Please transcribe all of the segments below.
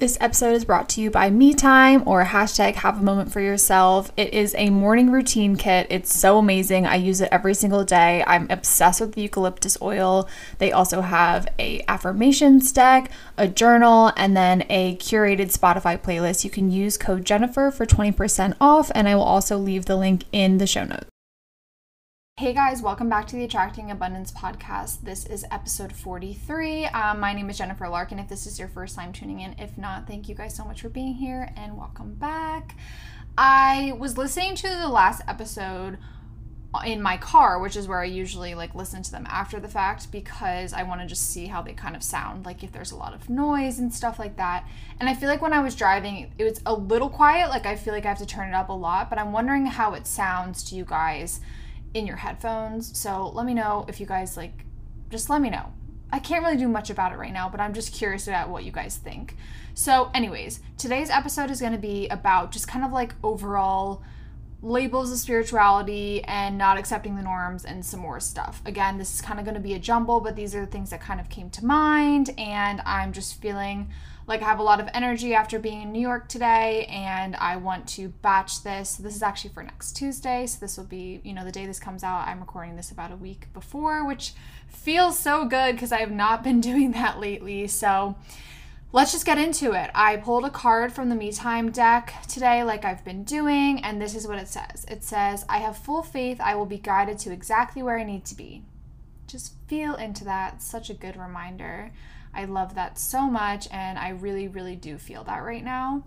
This episode is brought to you by Me Time or hashtag Have a Moment for Yourself. It is a morning routine kit. It's so amazing. I use it every single day. I'm obsessed with the eucalyptus oil. They also have a affirmations deck, a journal, and then a curated Spotify playlist. You can use code Jennifer for 20% off, and I will also leave the link in the show notes. Hey guys, welcome back to the Attracting Abundance podcast. This is episode 43. Um, my name is Jennifer Larkin. If this is your first time tuning in, if not, thank you guys so much for being here and welcome back. I was listening to the last episode in my car, which is where I usually like listen to them after the fact because I want to just see how they kind of sound, like if there's a lot of noise and stuff like that. And I feel like when I was driving, it was a little quiet, like I feel like I have to turn it up a lot, but I'm wondering how it sounds to you guys in your headphones. So let me know if you guys like, just let me know. I can't really do much about it right now, but I'm just curious about what you guys think. So, anyways, today's episode is going to be about just kind of like overall labels of spirituality and not accepting the norms and some more stuff. Again, this is kind of going to be a jumble, but these are the things that kind of came to mind, and I'm just feeling like I have a lot of energy after being in New York today and I want to batch this. This is actually for next Tuesday, so this will be, you know, the day this comes out. I'm recording this about a week before, which feels so good because I have not been doing that lately. So, let's just get into it. I pulled a card from the Me Time deck today, like I've been doing, and this is what it says it says, I have full faith I will be guided to exactly where I need to be. Just feel into that. Such a good reminder. I love that so much, and I really, really do feel that right now.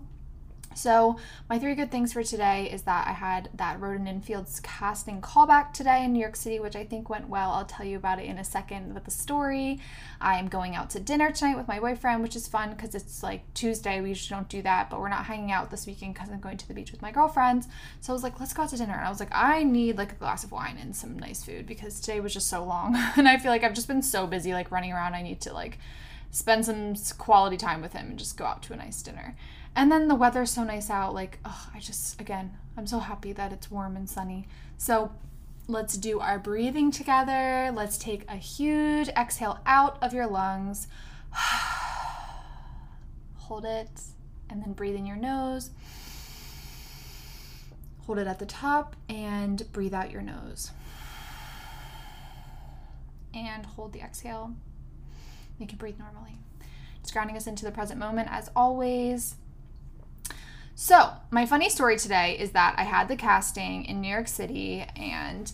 So, my three good things for today is that I had that Rodan and Fields casting callback today in New York City, which I think went well. I'll tell you about it in a second with the story. I am going out to dinner tonight with my boyfriend, which is fun because it's like Tuesday. We usually don't do that, but we're not hanging out this weekend because I'm going to the beach with my girlfriends. So I was like, let's go out to dinner. And I was like, I need like a glass of wine and some nice food because today was just so long. and I feel like I've just been so busy like running around. I need to like spend some quality time with him and just go out to a nice dinner. And then the weather's so nice out. Like, oh, I just, again, I'm so happy that it's warm and sunny. So let's do our breathing together. Let's take a huge exhale out of your lungs. Hold it, and then breathe in your nose. Hold it at the top and breathe out your nose. And hold the exhale. You can breathe normally. Just grounding us into the present moment as always. So, my funny story today is that I had the casting in New York City and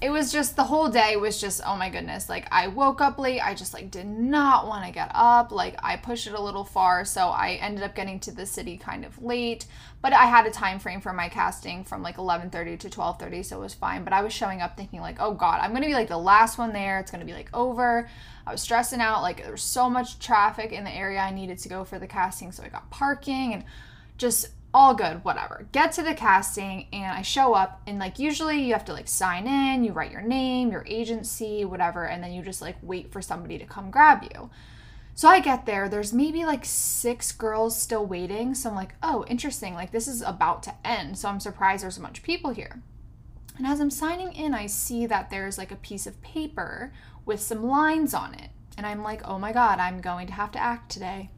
it was just the whole day was just oh my goodness like i woke up late i just like did not want to get up like i pushed it a little far so i ended up getting to the city kind of late but i had a time frame for my casting from like 11.30 to 12.30 so it was fine but i was showing up thinking like oh god i'm gonna be like the last one there it's gonna be like over. I was stressing out like there was so much traffic in the area i needed to go for the casting so i got parking and just all good, whatever. Get to the casting and I show up and like usually you have to like sign in, you write your name, your agency, whatever, and then you just like wait for somebody to come grab you. So I get there, there's maybe like six girls still waiting. So I'm like, oh, interesting. Like this is about to end. So I'm surprised there's a bunch of people here. And as I'm signing in, I see that there's like a piece of paper with some lines on it. And I'm like, oh my God, I'm going to have to act today.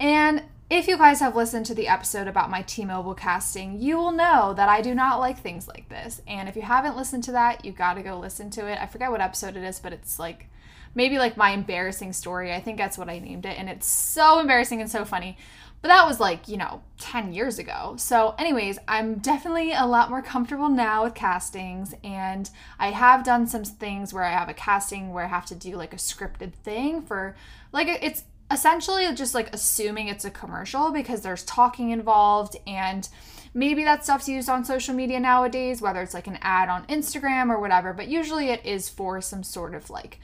And if you guys have listened to the episode about my T Mobile casting, you will know that I do not like things like this. And if you haven't listened to that, you got to go listen to it. I forget what episode it is, but it's like maybe like my embarrassing story. I think that's what I named it. And it's so embarrassing and so funny. But that was like, you know, 10 years ago. So, anyways, I'm definitely a lot more comfortable now with castings. And I have done some things where I have a casting where I have to do like a scripted thing for like, it's essentially just like assuming it's a commercial because there's talking involved and maybe that stuff's used on social media nowadays whether it's like an ad on Instagram or whatever but usually it is for some sort of like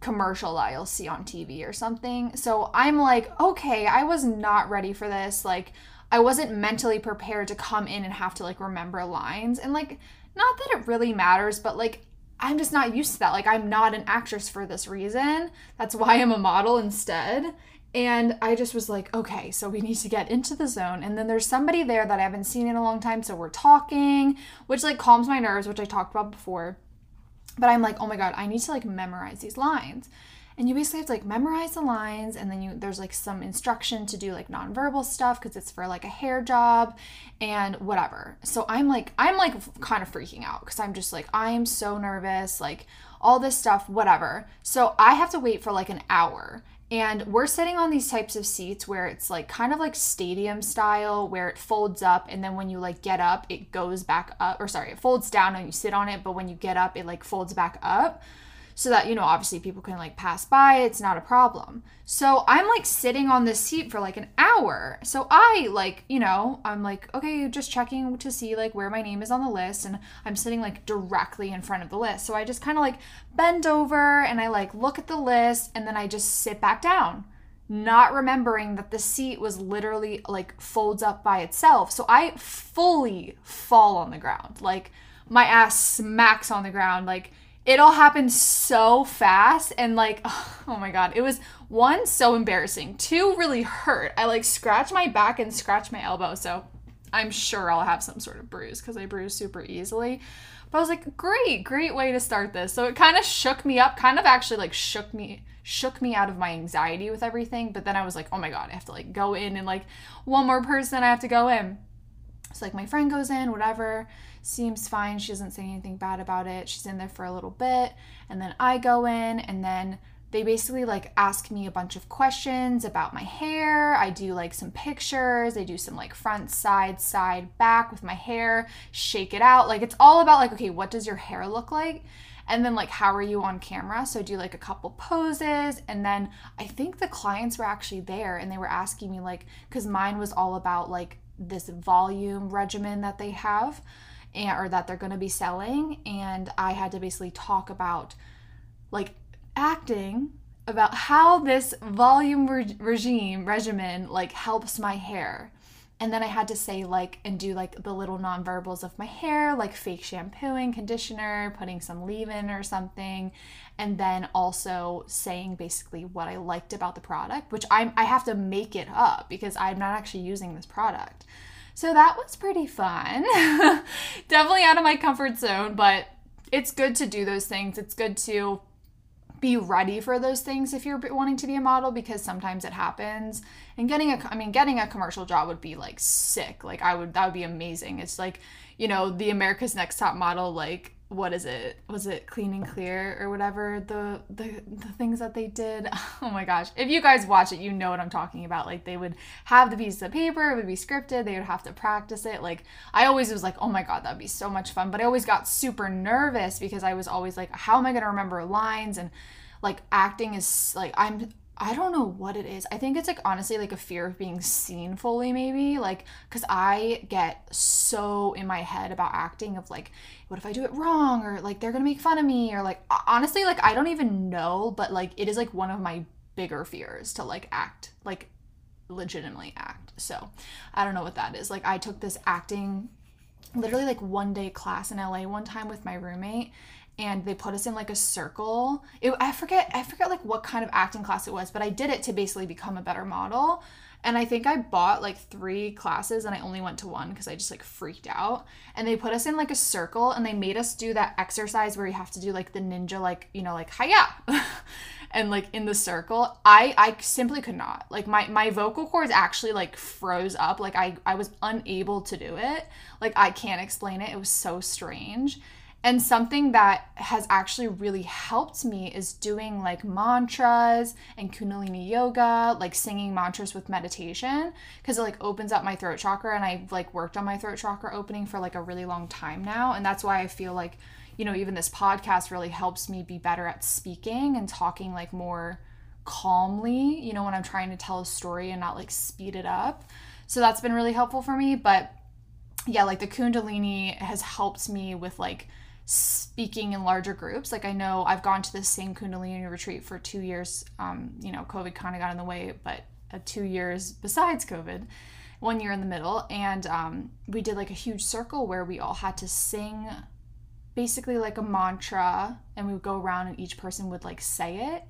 commercial that you'll see on TV or something. So I'm like okay I was not ready for this. Like I wasn't mentally prepared to come in and have to like remember lines. And like not that it really matters but like I'm just not used to that. Like, I'm not an actress for this reason. That's why I'm a model instead. And I just was like, okay, so we need to get into the zone. And then there's somebody there that I haven't seen in a long time. So we're talking, which like calms my nerves, which I talked about before. But I'm like, oh my God, I need to like memorize these lines. And you basically have to like memorize the lines and then you there's like some instruction to do like nonverbal stuff because it's for like a hair job and whatever. So I'm like I'm like kind of freaking out because I'm just like I'm so nervous, like all this stuff, whatever. So I have to wait for like an hour. And we're sitting on these types of seats where it's like kind of like stadium style, where it folds up and then when you like get up, it goes back up. Or sorry, it folds down and you sit on it, but when you get up, it like folds back up so that you know obviously people can like pass by it's not a problem. So i'm like sitting on this seat for like an hour. So i like you know i'm like okay just checking to see like where my name is on the list and i'm sitting like directly in front of the list. So i just kind of like bend over and i like look at the list and then i just sit back down not remembering that the seat was literally like folds up by itself. So i fully fall on the ground. Like my ass smacks on the ground like it all happened so fast and like oh my god it was one so embarrassing. Two really hurt. I like scratched my back and scratched my elbow so i'm sure i'll have some sort of bruise because i bruise super easily. But i was like great great way to start this. So it kind of shook me up kind of actually like shook me shook me out of my anxiety with everything. But then i was like oh my god i have to like go in and like one more person i have to go in. So like my friend goes in, whatever, seems fine. She doesn't say anything bad about it. She's in there for a little bit, and then I go in, and then they basically like ask me a bunch of questions about my hair. I do like some pictures. They do some like front, side, side, back with my hair, shake it out. Like it's all about like, okay, what does your hair look like? And then like how are you on camera? So I do like a couple poses and then I think the clients were actually there and they were asking me like cuz mine was all about like this volume regimen that they have and, or that they're going to be selling and i had to basically talk about like acting about how this volume re- regime regimen like helps my hair. And then i had to say like and do like the little nonverbals of my hair like fake shampooing conditioner putting some leave-in or something. And then also saying basically what i liked about the product which i'm i have to make it up because i'm not actually using this product so that was pretty fun. Definitely out of my comfort zone, but it's good to do those things. It's good to be ready for those things if you're wanting to be a model because sometimes it happens. And getting a I mean getting a commercial job would be like sick. Like I would that would be amazing. It's like, you know, the America's Next Top Model like what is it? Was it Clean and Clear or whatever the the the things that they did? Oh my gosh. If you guys watch it, you know what I'm talking about. Like they would have the piece of paper, it would be scripted, they would have to practice it. Like I always was like, "Oh my god, that'd be so much fun." But I always got super nervous because I was always like, "How am I going to remember lines?" and like acting is like I'm I don't know what it is. I think it's like honestly like a fear of being seen fully, maybe. Like, because I get so in my head about acting of like, what if I do it wrong? Or like, they're gonna make fun of me? Or like, honestly, like, I don't even know, but like, it is like one of my bigger fears to like act, like, legitimately act. So, I don't know what that is. Like, I took this acting literally like one day class in LA one time with my roommate and they put us in like a circle. It, I forget I forget like what kind of acting class it was, but I did it to basically become a better model. And I think I bought like three classes and I only went to one because I just like freaked out. And they put us in like a circle and they made us do that exercise where you have to do like the ninja, like, you know, like hiya. and like in the circle. I I simply could not. Like my my vocal cords actually like froze up. Like I I was unable to do it. Like I can't explain it. It was so strange. And something that has actually really helped me is doing like mantras and Kundalini yoga, like singing mantras with meditation, because it like opens up my throat chakra. And I've like worked on my throat chakra opening for like a really long time now. And that's why I feel like, you know, even this podcast really helps me be better at speaking and talking like more calmly, you know, when I'm trying to tell a story and not like speed it up. So that's been really helpful for me. But yeah, like the Kundalini has helped me with like, speaking in larger groups. Like I know I've gone to the same Kundalini retreat for two years. Um, you know, COVID kind of got in the way, but uh, two years besides COVID, one year in the middle, and um, we did like a huge circle where we all had to sing basically like a mantra, and we would go around and each person would like say it.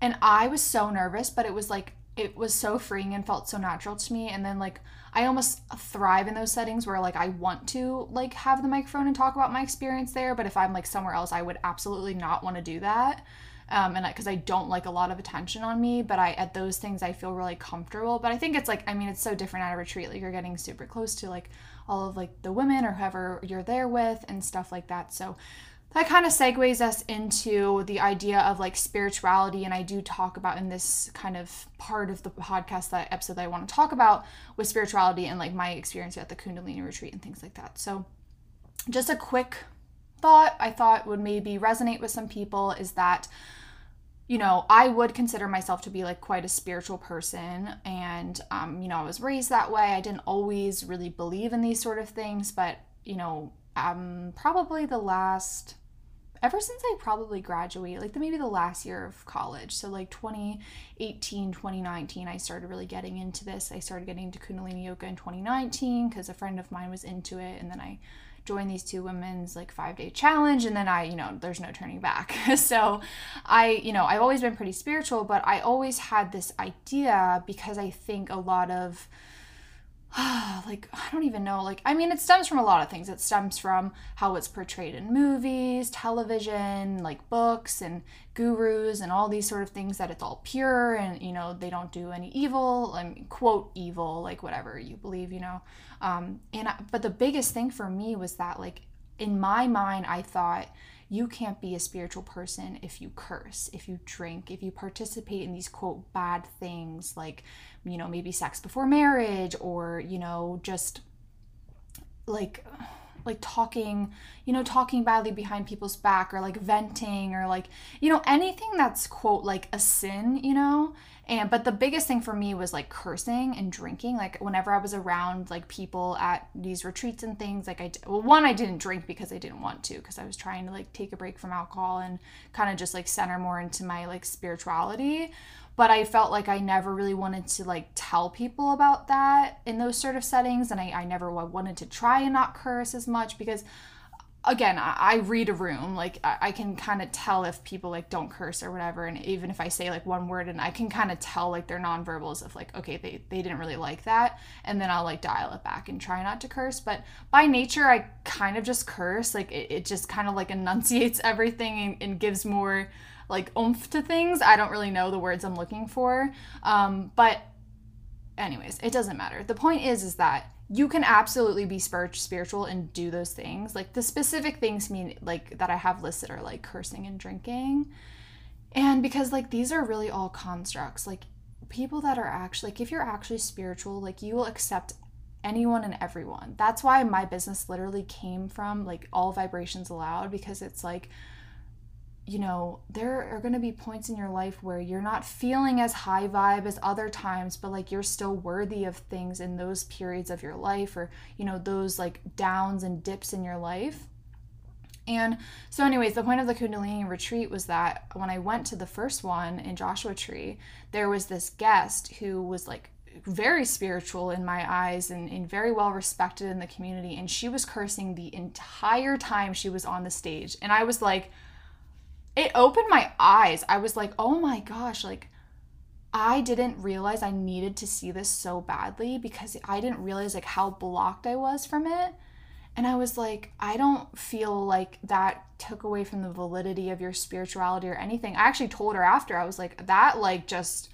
And I was so nervous, but it was like it was so freeing and felt so natural to me. And then like i almost thrive in those settings where like i want to like have the microphone and talk about my experience there. But if i'm like somewhere else i would absolutely not want to do that. Um, and because I, I don't like a lot of attention on me but i at those things i feel really comfortable. But i think it's like i mean it's so different at a retreat. Like you're getting super close to like all of like the women or whoever you're there with and stuff like that. So that kind of segues us into the idea of like spirituality and i do talk about in this kind of part of the podcast that episode that i want to talk about with spirituality and like my experience at the kundalini retreat and things like that. So just a quick thought i thought would maybe resonate with some people is that you know i would consider myself to be like quite a spiritual person and um, you know i was raised that way. I didn't always really believe in these sort of things but you know um, probably the last ever since I probably graduated, like the, maybe the last year of college. So like 2018, 2019, I started really getting into this. I started getting into Kundalini yoga in 2019 because a friend of mine was into it, and then I joined these two women's like five day challenge, and then I, you know, there's no turning back. so I, you know, I've always been pretty spiritual, but I always had this idea because I think a lot of like I don't even know like I mean it stems from a lot of things. It stems from how it's portrayed in movies television like books and gurus and all these sort of things that it's all pure and you know they don't do any evil I mean quote evil like whatever you believe you know. Um and I, but the biggest thing for me was that like in my mind I thought you can't be a spiritual person if you curse, if you drink, if you participate in these quote bad things like, you know, maybe sex before marriage or, you know, just like like talking, you know, talking badly behind people's back or like venting or like, you know, anything that's quote like a sin, you know? And but the biggest thing for me was like cursing and drinking. Like whenever I was around like people at these retreats and things, like I well one I didn't drink because I didn't want to because I was trying to like take a break from alcohol and kind of just like center more into my like spirituality but I felt like I never really wanted to like tell people about that in those sort of settings and I, I never wanted to try and not curse as much because again I, I read a room like I, I can kind of tell if people like don't curse or whatever and even if I say like one word and I can kind of tell like their nonverbals of like okay they, they didn't really like that and then I'll like dial it back and try not to curse but by nature I kind of just curse like it, it just kind of like enunciates everything and, and gives more like oomph to things. I don't really know the words I'm looking for. Um, but anyways, it doesn't matter. The point is is that you can absolutely be spiritual and do those things. Like the specific things mean like that I have listed are like cursing and drinking. And because like these are really all constructs. Like people that are actually like if you're actually spiritual, like you will accept anyone and everyone. That's why my business literally came from like all vibrations allowed because it's like you know, there are going to be points in your life where you're not feeling as high vibe as other times, but like you're still worthy of things in those periods of your life or, you know, those like downs and dips in your life. And so, anyways, the point of the Kundalini retreat was that when I went to the first one in Joshua Tree, there was this guest who was like very spiritual in my eyes and, and, very well respected in the community. And she was cursing the entire time she was on the stage. And I was like, it opened my eyes. I was like, oh my gosh, like I didn't realize I needed to see this so badly because I didn't realize like how blocked I was from it. And I was like, I don't feel like that took away from the validity of your spirituality or anything. I actually told her after, I was like, that like just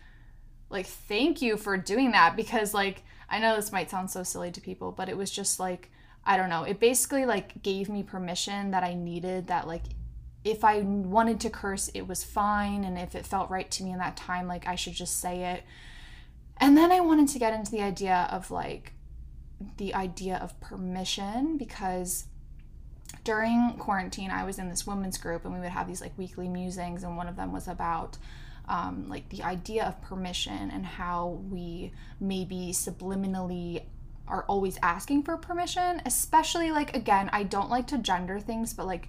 like thank you for doing that because like I know this might sound so silly to people, but it was just like I don't know. It basically like gave me permission that I needed that like if I wanted to curse, it was fine. And if it felt right to me in that time, like I should just say it. And then I wanted to get into the idea of like the idea of permission because during quarantine, I was in this women's group and we would have these like weekly musings, and one of them was about um, like the idea of permission and how we maybe subliminally are always asking for permission, especially like again, I don't like to gender things, but like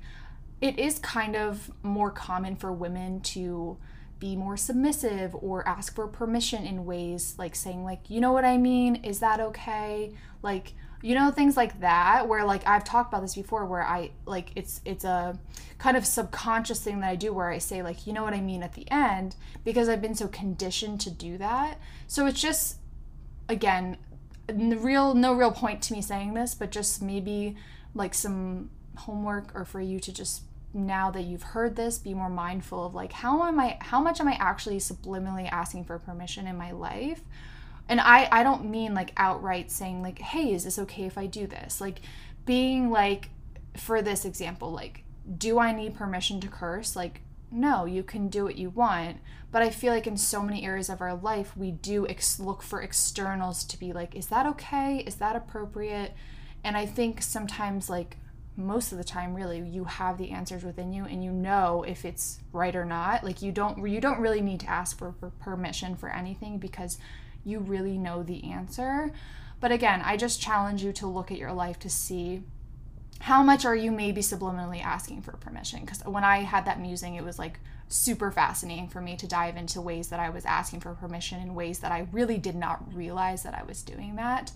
it is kind of more common for women to be more submissive or ask for permission in ways like saying like you know what i mean? Is that okay? Like you know things like that where like i've talked about this before where i like it's it's a kind of subconscious thing that i do where i say like you know what i mean? at the end because i've been so conditioned to do that. So it's just again real no real point to me saying this but just maybe like some homework or for you to just now that you've heard this be more mindful of like how am i how much am i actually subliminally asking for permission in my life? And i i don't mean like outright saying like hey is this okay if i do this? Like being like for this example like do i need permission to curse? Like no you can do what you want but i feel like in so many areas of our life we do ex- look for externals to be like is that okay? Is that appropriate? And i think sometimes like most of the time really you have the answers within you and you know if it's right or not. Like you don't you don't really need to ask for, for permission for anything because you really know the answer. But again i just challenge you to look at your life to see how much are you maybe subliminally asking for permission? Because when i had that musing it was like super fascinating for me to dive into ways that i was asking for permission in ways that i really did not realize that i was doing that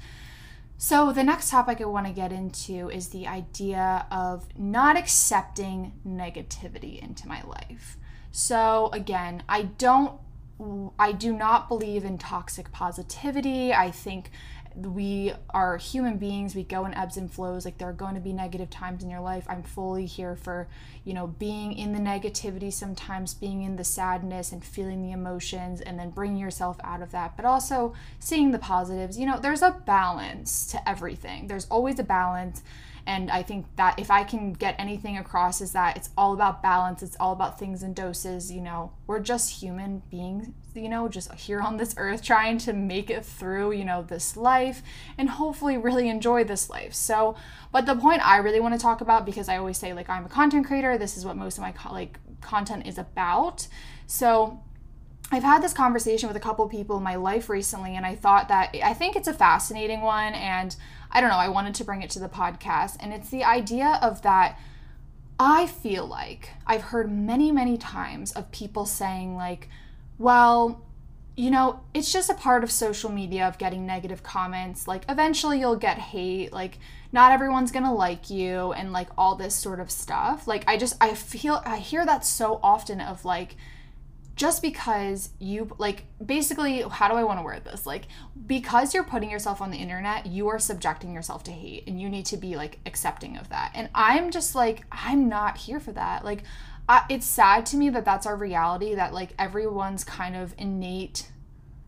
so, the next topic I want to get into is the idea of not accepting negativity into my life. So, again, I don't I do not believe in toxic positivity. I think we are human beings we go in ebbs and flows like there are going to be negative times in your life. I'm fully here for you know being in the negativity sometimes being in the sadness and feeling the emotions and then bringing yourself out of that but also seeing the positives. You know there's a balance to everything. There's always a balance and I think that if I can get anything across is that it's all about balance, it's all about things and doses, you know. We're just human beings, you know, just here on this earth trying to make it through, you know, this life and hopefully really enjoy this life. So, but the point I really want to talk about because I always say like I'm a content creator, this is what most of my co- like content is about. So, I've had this conversation with a couple people in my life recently, and I thought that I think it's a fascinating one. And I don't know, I wanted to bring it to the podcast. And it's the idea of that I feel like I've heard many, many times of people saying, like, well, you know, it's just a part of social media of getting negative comments. Like, eventually you'll get hate. Like, not everyone's gonna like you, and like all this sort of stuff. Like, I just, I feel, I hear that so often of like, just because you like basically how do i want to word this? Like because you're putting yourself on the internet you are subjecting yourself to hate and you need to be like accepting of that. And i'm just like i'm not here for that. Like I, it's sad to me that that's our reality that like everyone's kind of innate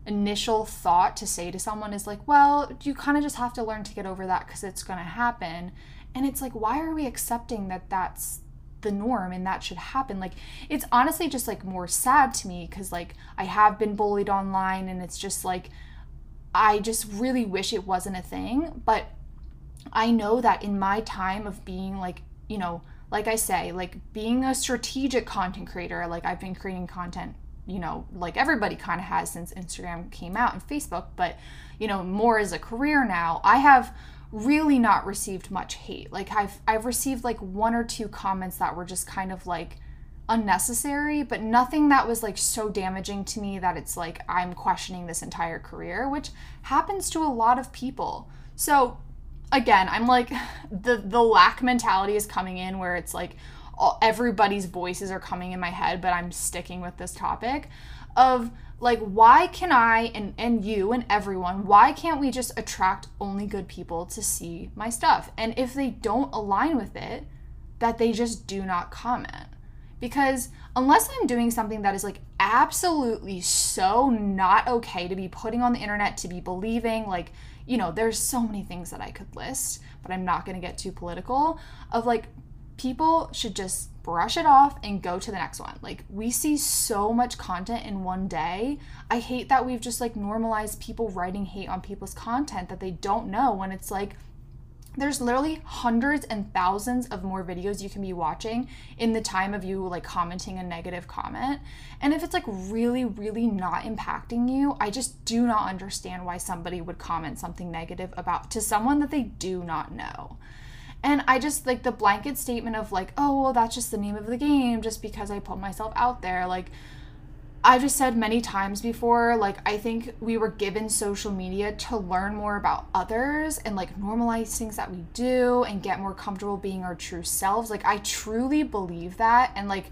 initial thought to say to someone is like well you kind of just have to learn to get over that because it's going to happen. And it's like why are we accepting that that's the norm and that should happen. Like it's honestly just like more sad to me because like i have been bullied online and it's just like i just really wish it wasn't a thing but i know that in my time of being like you know like i say like being a strategic content creator like i've been creating content you know like everybody kind of has since instagram came out and facebook but you know more as a career now. I have really not received much hate. Like I've I've received like one or two comments that were just kind of like unnecessary, but nothing that was like so damaging to me that it's like I'm questioning this entire career, which happens to a lot of people. So again, I'm like the the lack mentality is coming in where it's like all, everybody's voices are coming in my head, but I'm sticking with this topic of like why can i and and you and everyone why can't we just attract only good people to see my stuff? And if they don't align with it that they just do not comment. Because unless i'm doing something that is like absolutely so not okay to be putting on the internet to be believing like you know there's so many things that i could list but i'm not going to get too political of like people should just brush it off and go to the next one. Like we see so much content in one day. I hate that we've just like normalized people writing hate on people's content that they don't know when it's like there's literally hundreds and thousands of more videos you can be watching in the time of you like commenting a negative comment. And if it's like really, really not impacting you, I just do not understand why somebody would comment something negative about to someone that they do not know. And I just like the blanket statement of like, oh, well, that's just the name of the game just because I put myself out there. Like, I've just said many times before, like, I think we were given social media to learn more about others and like normalize things that we do and get more comfortable being our true selves. Like, I truly believe that. And like,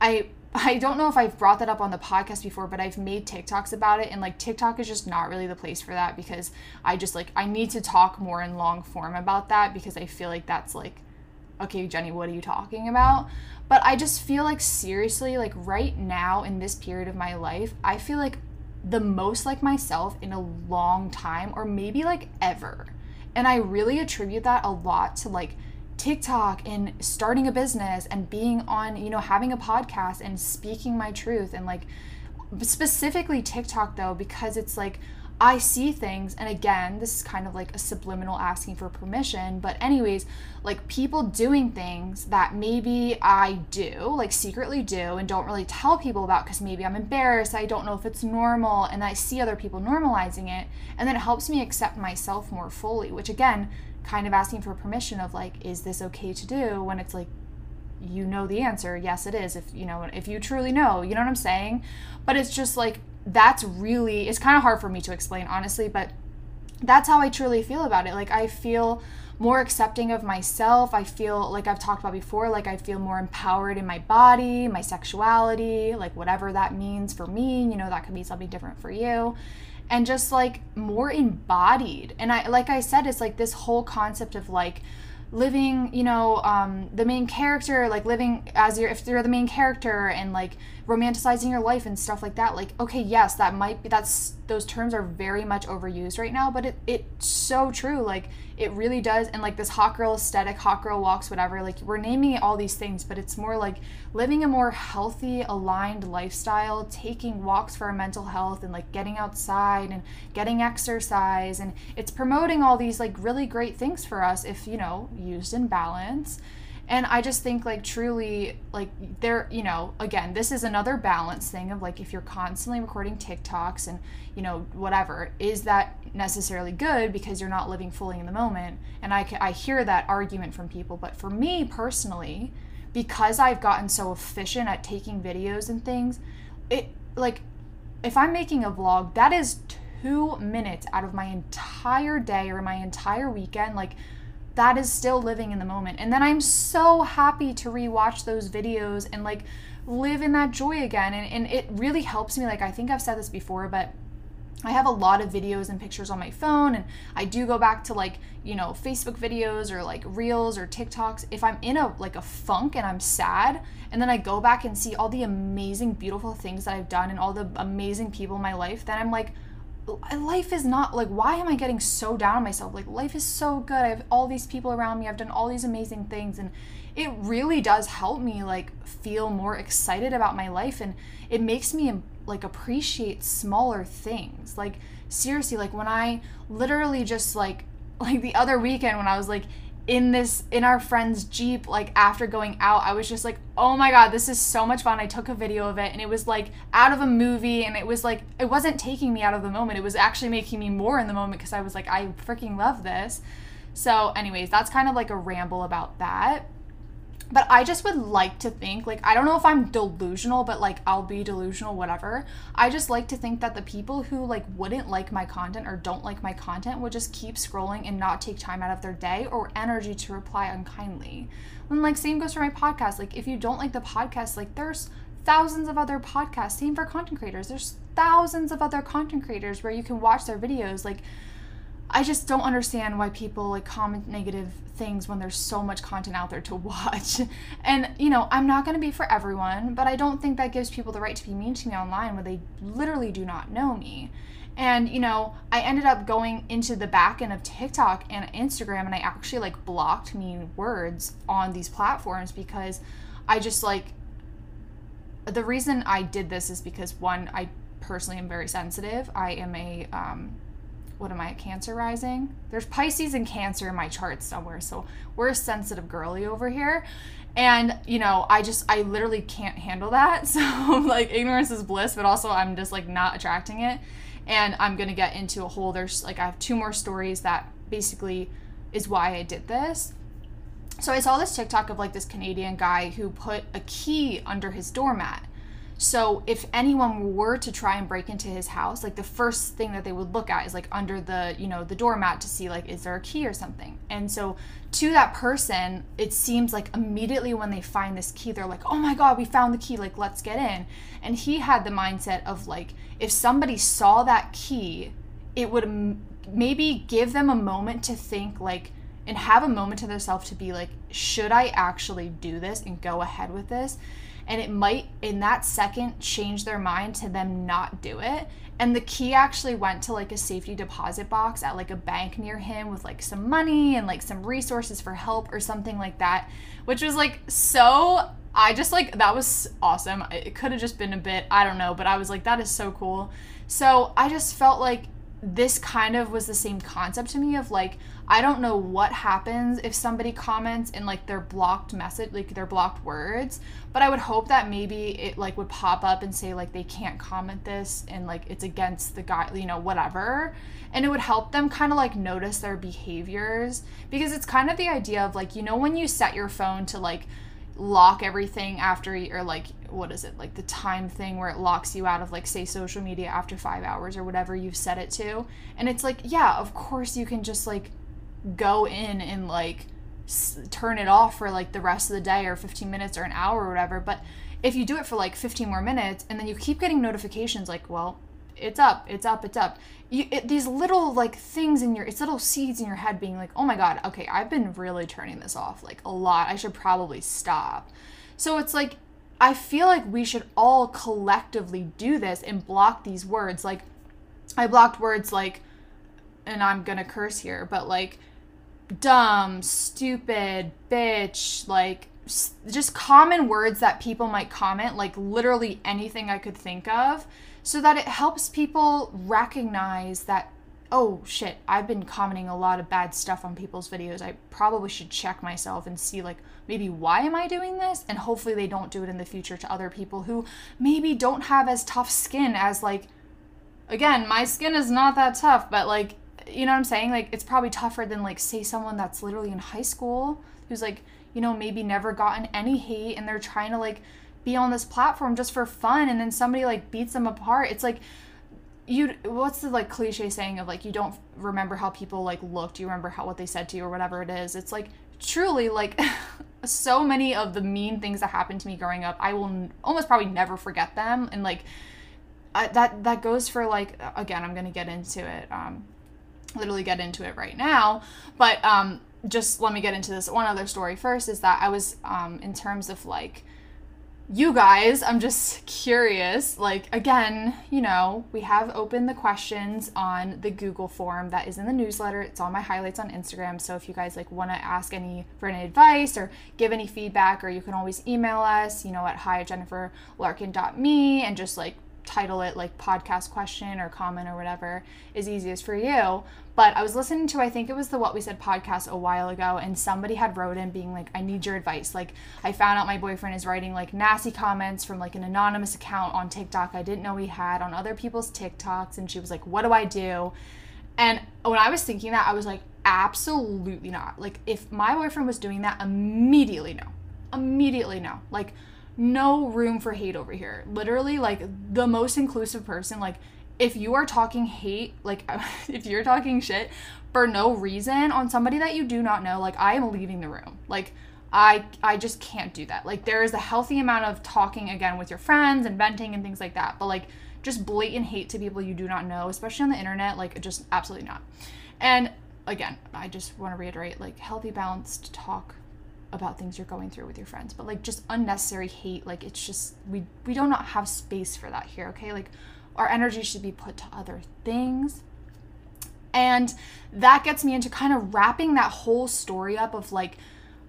I. I don't know if I've brought that up on the podcast before, but I've made TikToks about it and like TikTok is just not really the place for that because I just like I need to talk more in long form about that because I feel like that's like okay, Jenny, what are you talking about? But I just feel like seriously, like right now in this period of my life, I feel like the most like myself in a long time or maybe like ever. And I really attribute that a lot to like TikTok and starting a business and being on, you know, having a podcast and speaking my truth and like specifically TikTok though because it's like I see things, and again, this is kind of like a subliminal asking for permission, but, anyways, like people doing things that maybe I do, like secretly do, and don't really tell people about because maybe I'm embarrassed, I don't know if it's normal, and I see other people normalizing it, and then it helps me accept myself more fully, which, again, kind of asking for permission of like, is this okay to do? When it's like, you know the answer yes it is if you know if you truly know you know what i'm saying? But it's just like that's really it's kind of hard for me to explain honestly but that's how i truly feel about it. Like i feel more accepting of myself. I feel like i've talked about before like i feel more empowered in my body my sexuality like whatever that means for me you know that could be something different for you and just like more embodied. And i like i said it's like this whole concept of like living you know um, the main character like living as you're if you're the main character and like romanticizing your life and stuff like that like okay yes that might be that's those terms are very much overused right now but it, it's so true like it really does and like this hot girl aesthetic hot girl walks whatever like we're naming all these things but it's more like living a more healthy aligned lifestyle taking walks for our mental health and like getting outside and getting exercise and it's promoting all these like really great things for us if you know used in balance and i just think like truly like there you know again this is another balance thing of like if you're constantly recording tiktoks and you know whatever is that necessarily good because you're not living fully in the moment? And i, I hear that argument from people but for me personally because i've gotten so efficient at taking videos and things it like if i'm making a vlog that is two minutes out of my entire day or my entire weekend like that is still living in the moment. And then I'm so happy to rewatch those videos and like live in that joy again. And, and it really helps me. Like, I think I've said this before, but I have a lot of videos and pictures on my phone, and I do go back to like, you know, Facebook videos or like reels or TikToks. If I'm in a like a funk and I'm sad, and then I go back and see all the amazing, beautiful things that I've done and all the amazing people in my life, then I'm like, life is not like why am i getting so down on myself? Like life is so good. I have all these people around me. I've done all these amazing things. And it really does help me like feel more excited about my life. And it makes me like appreciate smaller things. Like seriously like when i literally just like like the other weekend when i was like in this in our friend's jeep like after going out i was just like oh my god this is so much fun. I took a video of it and it was like out of a movie and it was like it wasn't taking me out of the moment. It was actually making me more in the moment because i was like i freaking love this. So anyways that's kind of like a ramble about that but I just would like to think, like, I don't know if I'm delusional, but like, I'll be delusional, whatever. I just like to think that the people who like wouldn't like my content or don't like my content would just keep scrolling and not take time out of their day or energy to reply unkindly. And like, same goes for my podcast. Like, if you don't like the podcast, like, there's thousands of other podcasts. Same for content creators. There's thousands of other content creators where you can watch their videos. Like, I just don't understand why people like comment negative things when there's so much content out there to watch. And, you know, I'm not going to be for everyone, but I don't think that gives people the right to be mean to me online when they literally do not know me. And, you know, I ended up going into the back end of TikTok and Instagram and I actually like blocked mean words on these platforms because I just like the reason I did this is because one, I personally am very sensitive. I am a um, what am I, Cancer rising? There's Pisces and Cancer in my chart somewhere. So we're a sensitive girly over here. And, you know, I just, I literally can't handle that. So, like, ignorance is bliss, but also I'm just, like, not attracting it. And I'm going to get into a whole, there's, like, I have two more stories that basically is why I did this. So I saw this TikTok of, like, this Canadian guy who put a key under his doormat So if anyone were to try and break into his house, like the first thing that they would look at is like under the, you know, the doormat to see like is there a key or something. And so to that person, it seems like immediately when they find this key, they're like, "Oh my god, we found the key, like let's get in." And he had the mindset of like if somebody saw that key, it would m- maybe give them a moment to think like and have a moment to themselves to be like, should I actually do this and go ahead with this? And it might, in that second, change their mind to them not do it. And the key actually went to like a safety deposit box at like a bank near him with like some money and like some resources for help or something like that, which was like so. I just like that was awesome. It could have just been a bit, I don't know, but I was like, that is so cool. So I just felt like this kind of was the same concept to me of like I don't know what happens if somebody comments in like their blocked message like their blocked words but I would hope that maybe it like would pop up and say like they can't comment this and like it's against the guy you know whatever. And it would help them kind of like notice their behaviors because it's kind of the idea of like you know when you set your phone to like lock everything after you, or like what is it like the time thing where it locks you out of like say social media after five hours or whatever you've set it to. And it's like yeah of course you can just like go in and like s- turn it off for like the rest of the day or 15 minutes or an hour or whatever. But if you do it for like 15 more minutes and then you keep getting notifications like well it's up it's up it's up. You, it, these little like things in your it's little seeds in your head being like oh my god okay i've been really turning this off like a lot i should probably stop. So it's like i feel like we should all collectively do this and block these words like i blocked words like and i'm gonna curse here but like dumb stupid bitch like just common words that people might comment like literally anything i could think of so that it helps people recognize that oh shit i've been commenting a lot of bad stuff on people's videos. I probably should check myself and see like maybe why am i doing this? And hopefully they don't do it in the future to other people who maybe don't have as tough skin as like again my skin is not that tough but like you know what i'm saying? Like it's probably tougher than like say someone that's literally in high school who's like you know maybe never gotten any hate and they're trying to like be on this platform just for fun and then somebody like beats them apart. It's like you what's the like cliche saying of like you don't remember how people like looked you remember how what they said to you or whatever it is. It's like truly like so many of the mean things that happened to me growing up i will n- almost probably never forget them and like I, that that goes for like again i'm gonna get into it um literally get into it right now but um just let me get into this one other story first is that i was um in terms of like you guys, I'm just curious. Like, again, you know, we have opened the questions on the Google form that is in the newsletter. It's all my highlights on Instagram. So if you guys like want to ask any for any advice or give any feedback, or you can always email us, you know, at hi at jenniferlarkin.me and just like title it like podcast question or comment or whatever is easiest for you. But I was listening to I think it was the What We Said podcast a while ago and somebody had wrote in being like I need your advice. Like I found out my boyfriend is writing like nasty comments from like an anonymous account on TikTok I didn't know he had on other people's TikToks and she was like what do I do? And when I was thinking that I was like absolutely not. Like if my boyfriend was doing that immediately no. Immediately no. Like no room for hate over here. Literally, like the most inclusive person. Like, if you are talking hate, like if you're talking shit for no reason on somebody that you do not know, like I am leaving the room. Like, I I just can't do that. Like, there is a healthy amount of talking again with your friends and venting and things like that. But like, just blatant hate to people you do not know, especially on the internet, like just absolutely not. And again, I just want to reiterate, like healthy, balanced talk about things you're going through with your friends but like just unnecessary hate like it's just we we do not have space for that here okay like our energy should be put to other things and that gets me into kind of wrapping that whole story up of like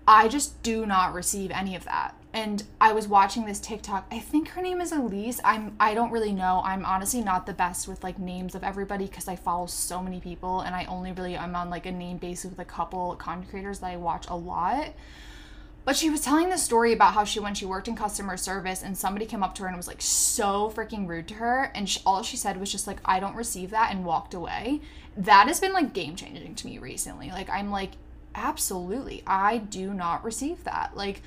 I just do not receive any of that. And I was watching this TikTok. I think her name is Elise. I'm I don't really know. I'm honestly not the best with like names of everybody because I follow so many people and I only really I'm on like a name basis with a couple content creators that I watch a lot. But she was telling this story about how she when she worked in customer service and somebody came up to her and was like so freaking rude to her and she, all she said was just like I don't receive that and walked away. That has been like game changing to me recently. Like I'm like absolutely I do not receive that. Like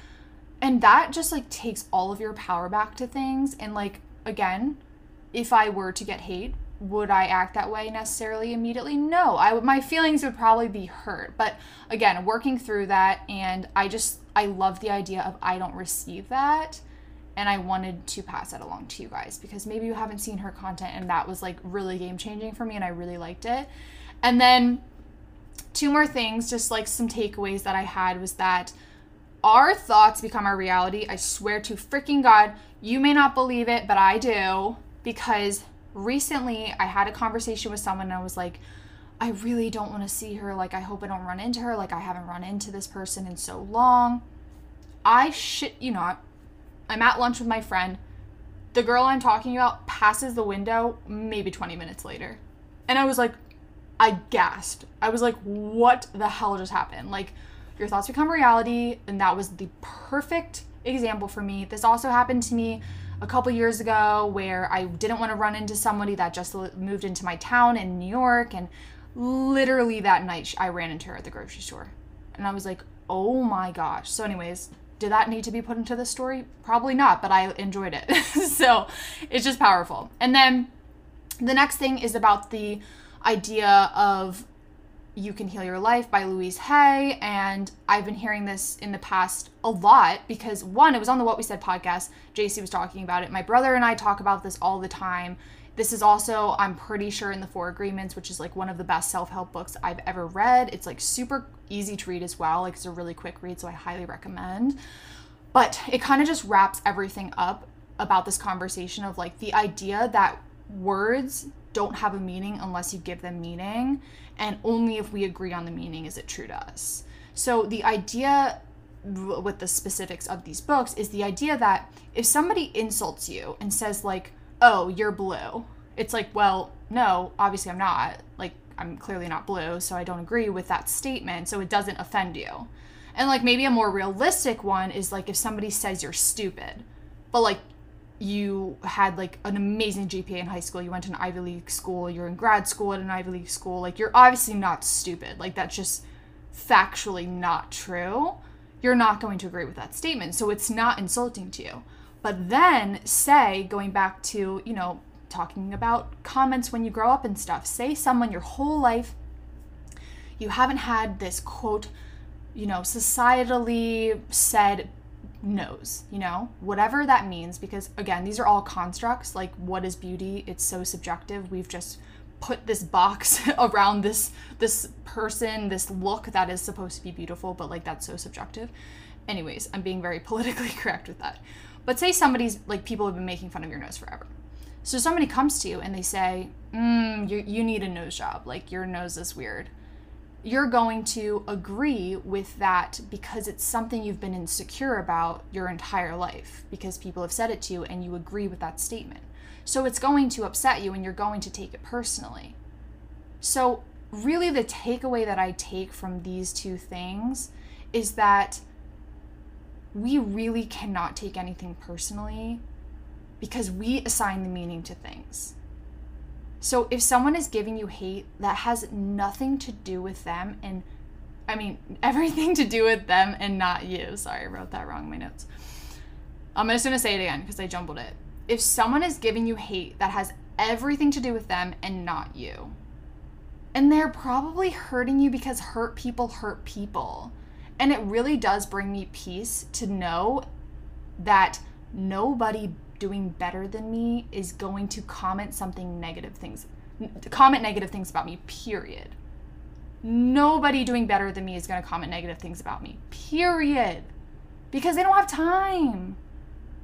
And that just like takes all of your power back to things. And like, again, if I were to get hate, would I act that way necessarily immediately? No. I my feelings would probably be hurt. But again, working through that and I just I love the idea of I don't receive that and I wanted to pass that along to you guys because maybe you haven't seen her content and that was like really game changing for me and I really liked it. And then two more things, just like some takeaways that I had was that our thoughts become our reality. I swear to freaking God, you may not believe it, but I do because recently I had a conversation with someone and I was like, I really don't want to see her. Like, I hope I don't run into her. Like, I haven't run into this person in so long. I shit you not. I'm at lunch with my friend. The girl I'm talking about passes the window maybe 20 minutes later. And I was like, I gasped. I was like, what the hell just happened? Like, your thoughts become reality. And that was the perfect example for me. This also happened to me a couple years ago where I didn't want to run into somebody that just moved into my town in New York. And literally that night, I ran into her at the grocery store. And I was like, oh my gosh. So, anyways, did that need to be put into the story? Probably not, but I enjoyed it. so, it's just powerful. And then the next thing is about the idea of you Can Heal Your Life by Louise Hay. And I've been hearing this in the past a lot because, one, it was on the What We Said podcast. JC was talking about it. My brother and I talk about this all the time. This is also, I'm pretty sure, in the Four Agreements, which is like one of the best self help books I've ever read. It's like super easy to read as well. Like, it's a really quick read, so I highly recommend. But it kind of just wraps everything up about this conversation of like the idea that words don't have a meaning unless you give them meaning and only if we agree on the meaning is it true to us. So the idea with the specifics of these books is the idea that if somebody insults you and says like, "Oh, you're blue." It's like, "Well, no, obviously I'm not. Like I'm clearly not blue, so I don't agree with that statement, so it doesn't offend you." And like maybe a more realistic one is like if somebody says you're stupid, but like you had like an amazing GPA in high school, you went to an Ivy League school, you're in grad school at an Ivy League school, like you're obviously not stupid. Like that's just factually not true. You're not going to agree with that statement. So it's not insulting to you. But then say going back to, you know, talking about comments when you grow up and stuff. Say someone your whole life you haven't had this quote, you know, societally said nose, you know, whatever that means, because again, these are all constructs. Like, what is beauty? It's so subjective. We've just put this box around this this person, this look that is supposed to be beautiful, but like that's so subjective. Anyways, I'm being very politically correct with that. But say somebody's like people have been making fun of your nose forever. So somebody comes to you and they say, mm, you, you need a nose job. Like your nose is weird you're going to agree with that because it's something you've been insecure about your entire life because people have said it to you and you agree with that statement. So it's going to upset you and you're going to take it personally. So, really, the takeaway that I take from these two things is that we really cannot take anything personally because we assign the meaning to things. So if someone is giving you hate that has nothing to do with them and I mean everything to do with them and not you. Sorry, I wrote that wrong in my notes. I'm just gonna say it again because I jumbled it. If someone is giving you hate that has everything to do with them and not you, and they're probably hurting you because hurt people hurt people. And it really does bring me peace to know that nobody doing better than me is going to comment something negative things comment negative things about me period. Nobody doing better than me is going to comment negative things about me period. Because they don't have time.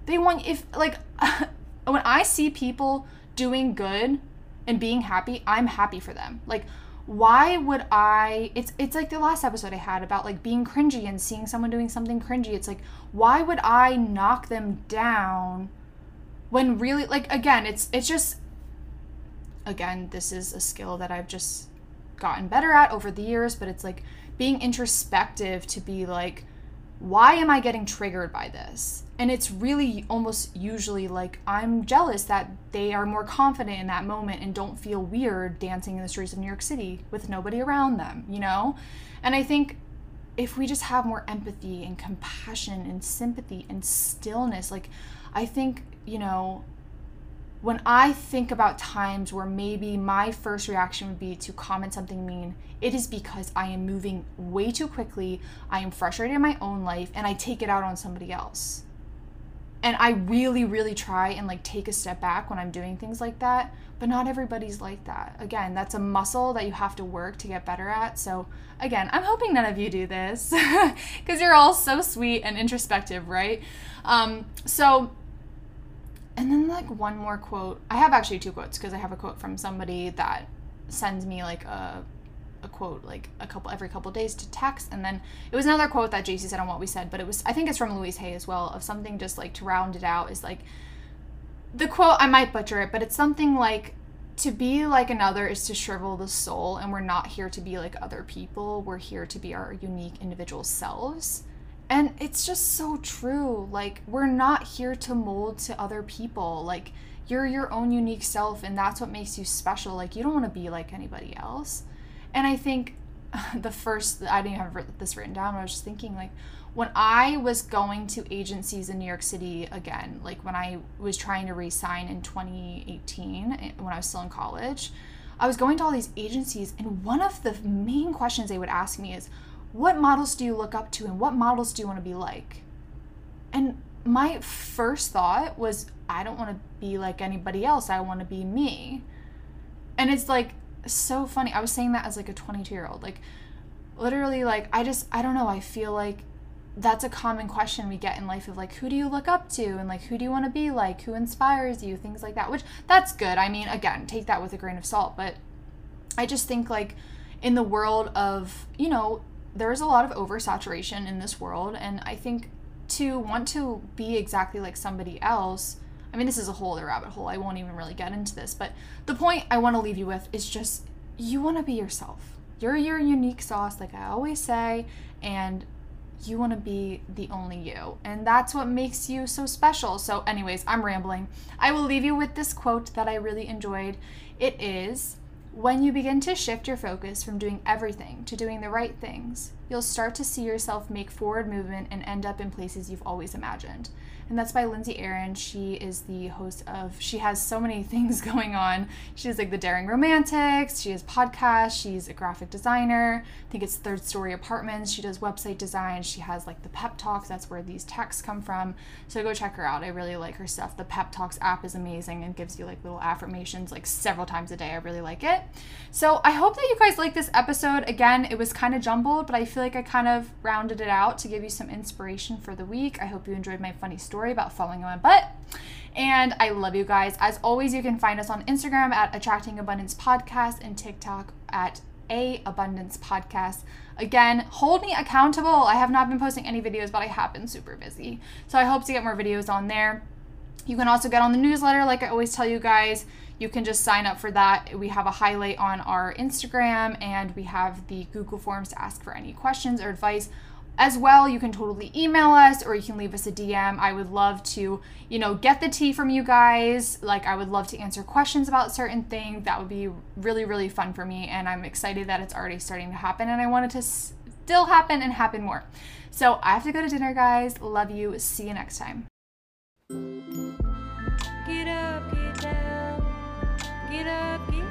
They want if like when i see people doing good and being happy i'm happy for them. Like why would i it's it's like the last episode i had about like being cringy and seeing someone doing something cringy. It's like why would i knock them down when really like again it's it's just again this is a skill that i've just gotten better at over the years but it's like being introspective to be like why am i getting triggered by this and it's really almost usually like i'm jealous that they are more confident in that moment and don't feel weird dancing in the streets of new york city with nobody around them you know and i think if we just have more empathy and compassion and sympathy and stillness, like I think, you know, when I think about times where maybe my first reaction would be to comment something mean, it is because I am moving way too quickly. I am frustrated in my own life and I take it out on somebody else. And I really, really try and like take a step back when I'm doing things like that. But not everybody's like that. Again, that's a muscle that you have to work to get better at. So, again, I'm hoping none of you do this because you're all so sweet and introspective, right? Um, so, and then like one more quote. I have actually two quotes because I have a quote from somebody that sends me like a a quote like a couple every couple days to text and then it was another quote that JC said on what we said but it was I think it's from Louise Hay as well of something just like to round it out is like the quote I might butcher it but it's something like to be like another is to shrivel the soul and we're not here to be like other people we're here to be our unique individual selves and it's just so true. Like, we're not here to mold to other people. Like, you're your own unique self, and that's what makes you special. Like, you don't want to be like anybody else. And I think the first, I didn't even have this written down, I was just thinking, like, when I was going to agencies in New York City again, like when I was trying to resign in 2018, eh, when I was still in college, I was going to all these agencies, and one of the main questions they would ask me is, what models do you look up to and what models do you want to be like? And my first thought was, I don't want to be like anybody else. I want to be me. And it's like so funny. I was saying that as like a 22 year old. Like, literally, like, I just, I don't know. I feel like that's a common question we get in life of like, who do you look up to? And like, who do you want to be like? Who inspires you? Things like that, which that's good. I mean, again, take that with a grain of salt. But I just think like, in the world of, you know, there's a lot of oversaturation in this world and i think to want to be exactly like somebody else i mean this is a whole other rabbit hole. I won't even really get into this but the point i want to leave you with is just you want to be yourself. You're your unique sauce like i always say and you want to be the only you and that's what makes you so special. So anyways i'm rambling. I will leave you with this quote that i really enjoyed. It is when you begin to shift your focus from doing everything to doing the right things, you'll start to see yourself make forward movement and end up in places you've always imagined and that's by Lindsay Aaron. She is the host of, she has so many things going on. She's like the Daring Romantics, she has podcasts, she's a graphic designer. I think it's Third Story Apartments. She does website design. She has like the Pep Talks, that's where these texts come from. So go check her out. I really like her stuff. The Pep Talks app is amazing and gives you like little affirmations like several times a day. I really like it. So I hope that you guys like this episode. Again, it was kind of jumbled, but I feel like I kind of rounded it out to give you some inspiration for the week. I hope you enjoyed my funny story story about following my butt. And I love you guys. As always, you can find us on Instagram at Attracting Abundance Podcast and TikTok at A Abundance Podcast. Again, hold me accountable. I have not been posting any videos, but I have been super busy. So I hope to get more videos on there. You can also get on the newsletter, like I always tell you guys. You can just sign up for that. We have a highlight on our Instagram and we have the Google Forms to ask for any questions or advice as well. You can totally email us or you can leave us a dm i would love to you know get the tea from you guys. Like i would love to answer questions about certain things that would be really really fun for me and i'm excited that it's already starting to happen and i want it to still happen and happen more. So i have to go to dinner guys. Love you. See you next time. Get up get down. Get up get